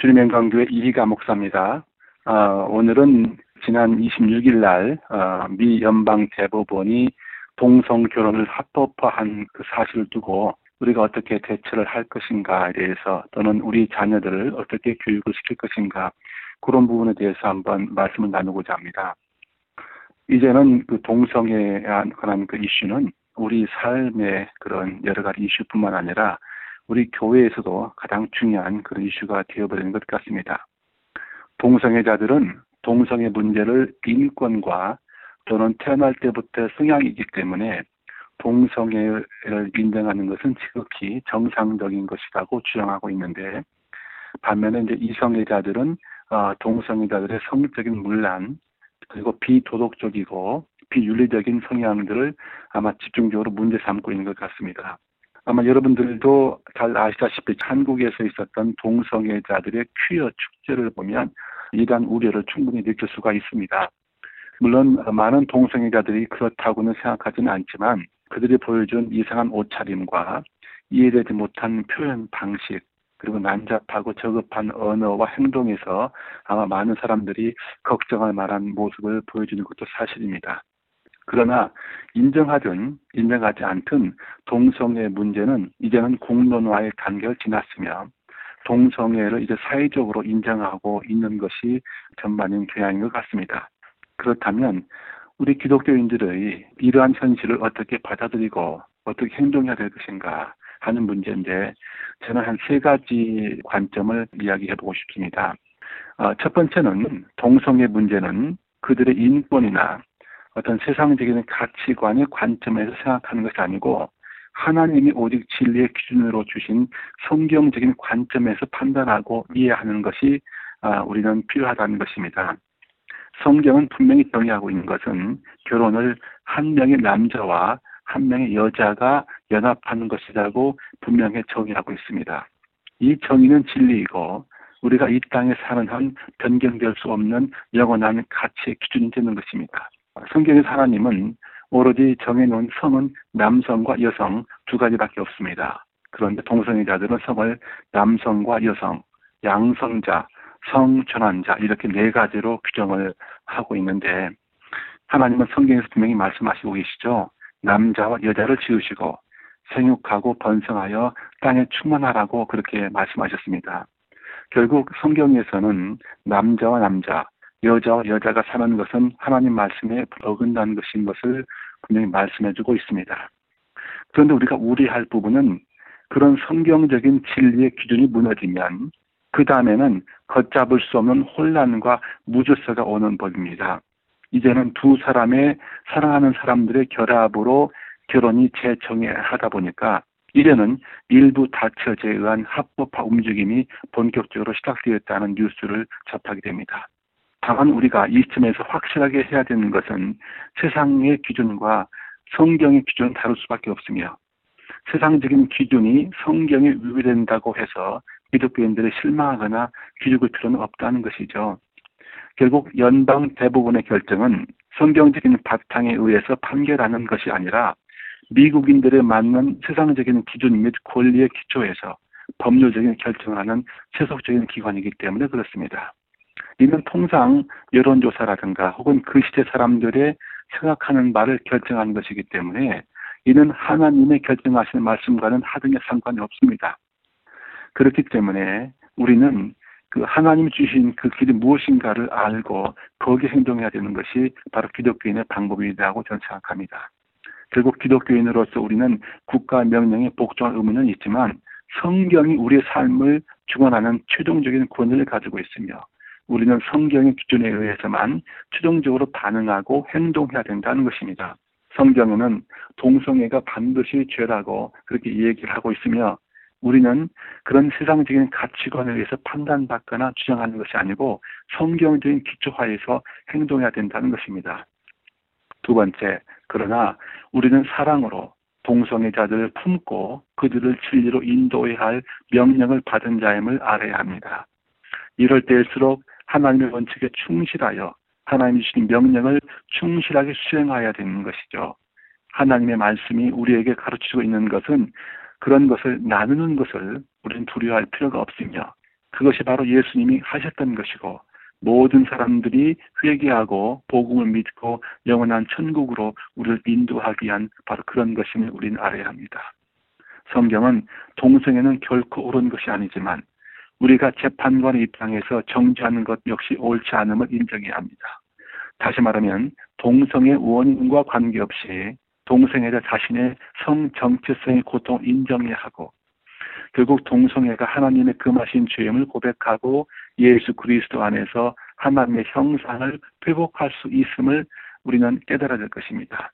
주님의 강교회 이희가 목사입니다. 어, 오늘은 지난 26일 날, 어, 미 연방 대법원이 동성 결혼을 합법화한 그 사실을 두고 우리가 어떻게 대처를 할 것인가에 대해서 또는 우리 자녀들을 어떻게 교육을 시킬 것인가 그런 부분에 대해서 한번 말씀을 나누고자 합니다. 이제는 그 동성애에 관한 그 이슈는 우리 삶의 그런 여러 가지 이슈뿐만 아니라 우리 교회에서도 가장 중요한 그런 이슈가 되어버리는 것 같습니다. 동성애자들은 동성애 문제를 인권과 또는 태어날 때부터 성향이기 때문에 동성애를 인정하는 것은 지극히 정상적인 것이라고 주장하고 있는데 반면에 이제 이성애자들은 어, 동성애자들의 성적인 문란 그리고 비도덕적이고 비윤리적인 성향들을 아마 집중적으로 문제 삼고 있는 것 같습니다. 아마 여러분들도 잘 아시다시피 한국에서 있었던 동성애자들의 퀴어 축제를 보면 이러한 우려를 충분히 느낄 수가 있습니다. 물론 많은 동성애자들이 그렇다고는 생각하지는 않지만 그들이 보여준 이상한 옷차림과 이해되지 못한 표현 방식 그리고 난잡하고 저급한 언어와 행동에서 아마 많은 사람들이 걱정할 만한 모습을 보여주는 것도 사실입니다. 그러나 인정하든 인정하지 않든 동성애 문제는 이제는 공론화의 단계를 지났으며 동성애를 이제 사회적으로 인정하고 있는 것이 전반인 경향인 것 같습니다. 그렇다면 우리 기독교인들의 이러한 현실을 어떻게 받아들이고 어떻게 행동해야 될 것인가 하는 문제인데 저는 한 세 가지 관점을 이야기해 보고 싶습니다. 어, 첫 번째는 동성애 문제는 그들의 인권이나 어떤 세상적인 가치관의 관점에서 생각하는 것이 아니고 하나님이 오직 진리의 기준으로 주신 성경적인 관점에서 판단하고 이해하는 것이 아, 우리는 필요하다는 것입니다. 성경은 분명히 정의하고 있는 것은 결혼을 한 명의 남자와 한 명의 여자가 연합하는 것이라고 분명히 정의하고 있습니다. 이 정의는 진리이고 우리가 이 땅에 사는 한 변경될 수 없는 영원한 가치의 기준이 되는 것입니다. 성경의 하나님은 오로지 정해놓은 성은 남성과 여성 두 가지밖에 없습니다. 그런데 동성애자들은 성을 남성과 여성, 양성자, 성전환자 이렇게 네 가지로 규정을 하고 있는데 하나님은 성경에서 분명히 말씀하시고 계시죠. 남자와 여자를 지으시고 생육하고 번성하여 땅에 충만하라고 그렇게 말씀하셨습니다. 결국 성경에서는 남자와 남자, 여자와 여자가 사는 것은 하나님 말씀에 어긋난 것인 것을 분명히 말씀해주고 있습니다. 그런데 우리가 우려할 부분은 그런 성경적인 진리의 기준이 무너지면 그 다음에는 걷잡을 수 없는 혼란과 무질서가 오는 법입니다. 이제는 두 사람의 사랑하는 사람들의 결합으로 결혼이 재정하다 보니까 이제는 일부 다처제에 의한 합법화 움직임이 본격적으로 시작되었다는 뉴스를 접하게 됩니다. 다만 우리가 이 시점에서 확실하게 해야 되는 것은 세상의 기준과 성경의 기준을 다룰 수밖에 없으며 세상적인 기준이 성경에 위배된다고 해서 기독교인들이 실망하거나 기죽을 필요는 없다는 것이죠. 결국 연방 대부분의 결정은 성경적인 바탕에 의해서 판결하는 것이 아니라 미국인들에 맞는 세상적인 기준 및 권리의 기초에서 법률적인 결정을 하는 세속적인 기관이기 때문에 그렇습니다. 이는 통상 여론조사라든가 혹은 그 시대 사람들의 생각하는 말을 결정하는 것이기 때문에 이는 하나님의 결정하시는 말씀과는 하등의 상관이 없습니다. 그렇기 때문에 우리는 그 하나님이 주신 그 길이 무엇인가를 알고 거기에 행동해야 되는 것이 바로 기독교인의 방법이라고 저는 생각합니다. 결국 기독교인으로서 우리는 국가 명령에 복종할 의무는 있지만 성경이 우리의 삶을 주관하는 최종적인 권위를 가지고 있으며 우리는 성경의 기준에 의해서만 최종적으로 반응하고 행동해야 된다는 것입니다. 성경에는 동성애가 반드시 죄라고 그렇게 얘기를 하고 있으며 우리는 그런 세상적인 가치관에 의해서 판단받거나 주장하는 것이 아니고 성경적인 기초하에서 행동해야 된다는 것입니다. 두 번째, 그러나 우리는 사랑으로 동성애자들을 품고 그들을 진리로 인도해야 할 명령을 받은 자임을 알아야 합니다. 이럴 때일수록 하나님의 원칙에 충실하여 하나님이 주신 명령을 충실하게 수행해야 되는 것이죠. 하나님의 말씀이 우리에게 가르치고 있는 것은 그런 것을 나누는 것을 우리는 두려워할 필요가 없으며 그것이 바로 예수님이 하셨던 것이고 모든 사람들이 회개하고 복음을 믿고 영원한 천국으로 우리를 인도하기 위한 바로 그런 것임을 우리는 알아야 합니다. 성경은 동성애는 결코 옳은 것이 아니지만 우리가 재판관의 입장에서 정죄하는 것 역시 옳지 않음을 인정해야 합니다. 다시 말하면 동성애 원인과 관계없이 동성애자 자신의 성 정체성의 고통을 인정해야 하고 결국 동성애가 하나님의 금하신 죄임을 고백하고 예수 그리스도 안에서 하나님의 형상을 회복할 수 있음을 우리는 깨달아야 될 것입니다.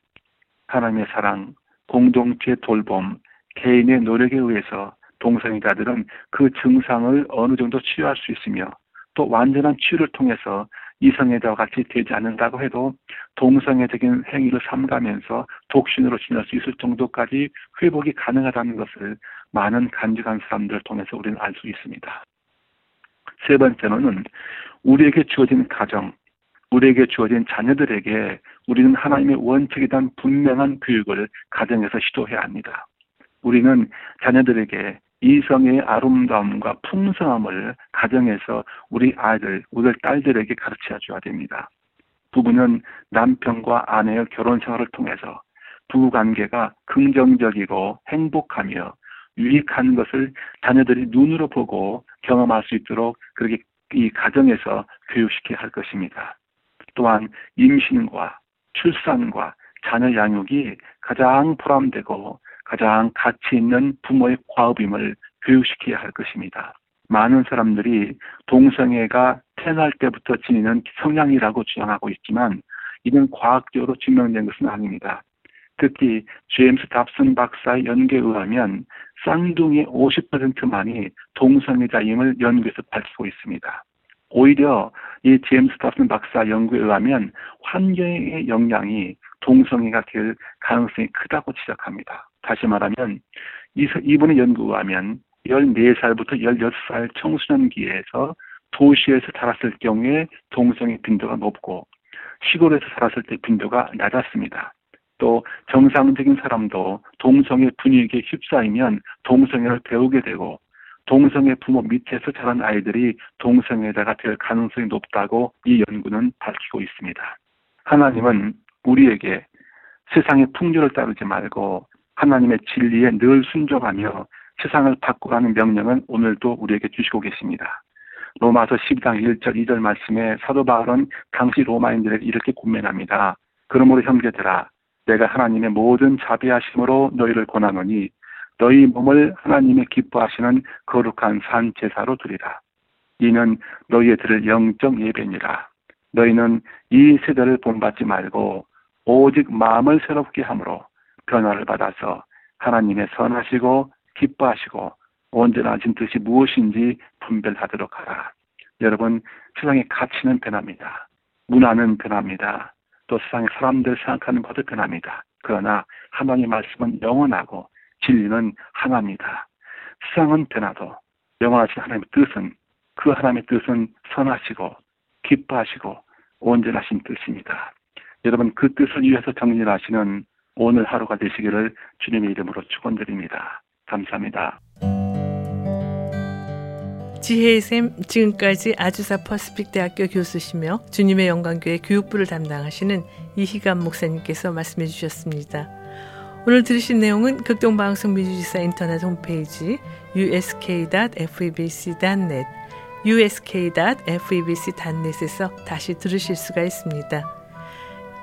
하나님의 사랑, 공동체 돌봄, 개인의 노력에 의해서 동성애자들은 그 증상을 어느 정도 치유할 수 있으며 또 완전한 치유를 통해서 이성애자와 같이 되지 않는다고 해도 동성애적인 행위를 삼가면서 독신으로 지낼 수 있을 정도까지 회복이 가능하다는 것을 많은 간직한 사람들을 통해서 우리는 알 수 있습니다. 세 번째로는 우리에게 주어진 가정, 우리에게 주어진 자녀들에게 우리는 하나님의 원칙에 대한 분명한 교육을 가정에서 시도해야 합니다. 우리는 자녀들에게 이성의 아름다움과 풍성함을 가정에서 우리 아이들, 우리 딸들에게 가르쳐 줘야 됩니다. 부부는 남편과 아내의 결혼 생활을 통해서 부부 관계가 긍정적이고 행복하며 유익한 것을 자녀들이 눈으로 보고 경험할 수 있도록 그렇게 이 가정에서 교육시켜야 할 것입니다. 또한 임신과 출산과 자녀 양육이 가장 보람되고 가장 가치 있는 부모의 과업임을 교육시켜야 할 것입니다. 많은 사람들이 동성애가 태어날 때부터 지니는 성향이라고 주장하고 있지만 이는 과학적으로 증명된 것은 아닙니다. 특히 제임스 답슨 박사의 연구에 의하면 쌍둥이의 50%만이 동성애자임을 연구에서 밝히고 있습니다. 오히려 이 제임스 답슨 박사 연구에 의하면 환경의 영향이 동성애가 될 가능성이 크다고 지적합니다. 다시 말하면 이분의 연구에 하면 14살부터 16살 청소년기에서 도시에서 살았을 경우에 동성애 빈도가 높고 시골에서 살았을 때 빈도가 낮았습니다. 또 정상적인 사람도 동성애 분위기에 휩싸이면 동성애를 배우게 되고 동성애 부모 밑에서 자란 아이들이 동성애자가 될 가능성이 높다고 이 연구는 밝히고 있습니다. 하나님은 우리에게 세상의 풍조를 따르지 말고 하나님의 진리에 늘 순종하며 세상을 바꾸라는 명령은 오늘도 우리에게 주시고 계십니다. 로마서 12장 1절 2절 말씀에 사도 바울은 당시 로마인들에게 이렇게 고면합니다. 그러므로 형제들아 내가 하나님의 모든 자비하심으로 너희를 권하노니 너희 몸을 하나님의 기뻐하시는 거룩한 산 제사로 드리라. 이는 너희의 들을 영적 예배니라. 너희는 이 세대를 본받지 말고 오직 마음을 새롭게 함으로 변화를 받아서 하나님의 선하시고 기뻐하시고 온전하신 뜻이 무엇인지 분별하도록 하라. 여러분, 세상의 가치는 변합니다. 문화는 변합니다. 또 세상의 사람들 생각하는 것도 변합니다. 그러나 하나님의 말씀은 영원하고 진리는 하나입니다. 세상은 변화도 영원하신 하나님의 뜻은 그 하나님의 뜻은 선하시고 기뻐하시고 온전하신 뜻입니다. 여러분 그 뜻을 위해서 정진하시는 오늘 하루가 되시기를 주님의 이름으로 축원드립니다. 감사합니다. 지혜의 샘 지금까지 아주사 퍼스픽 대학교 교수시며 주님의 영광교회 교육부를 담당하시는 이희감 목사님께서 말씀해 주셨습니다. 오늘 들으신 내용은 극동방송 민주지사 인터넷 홈페이지 usk.febc.net usk.febc.net에서 다시 들으실 수가 있습니다.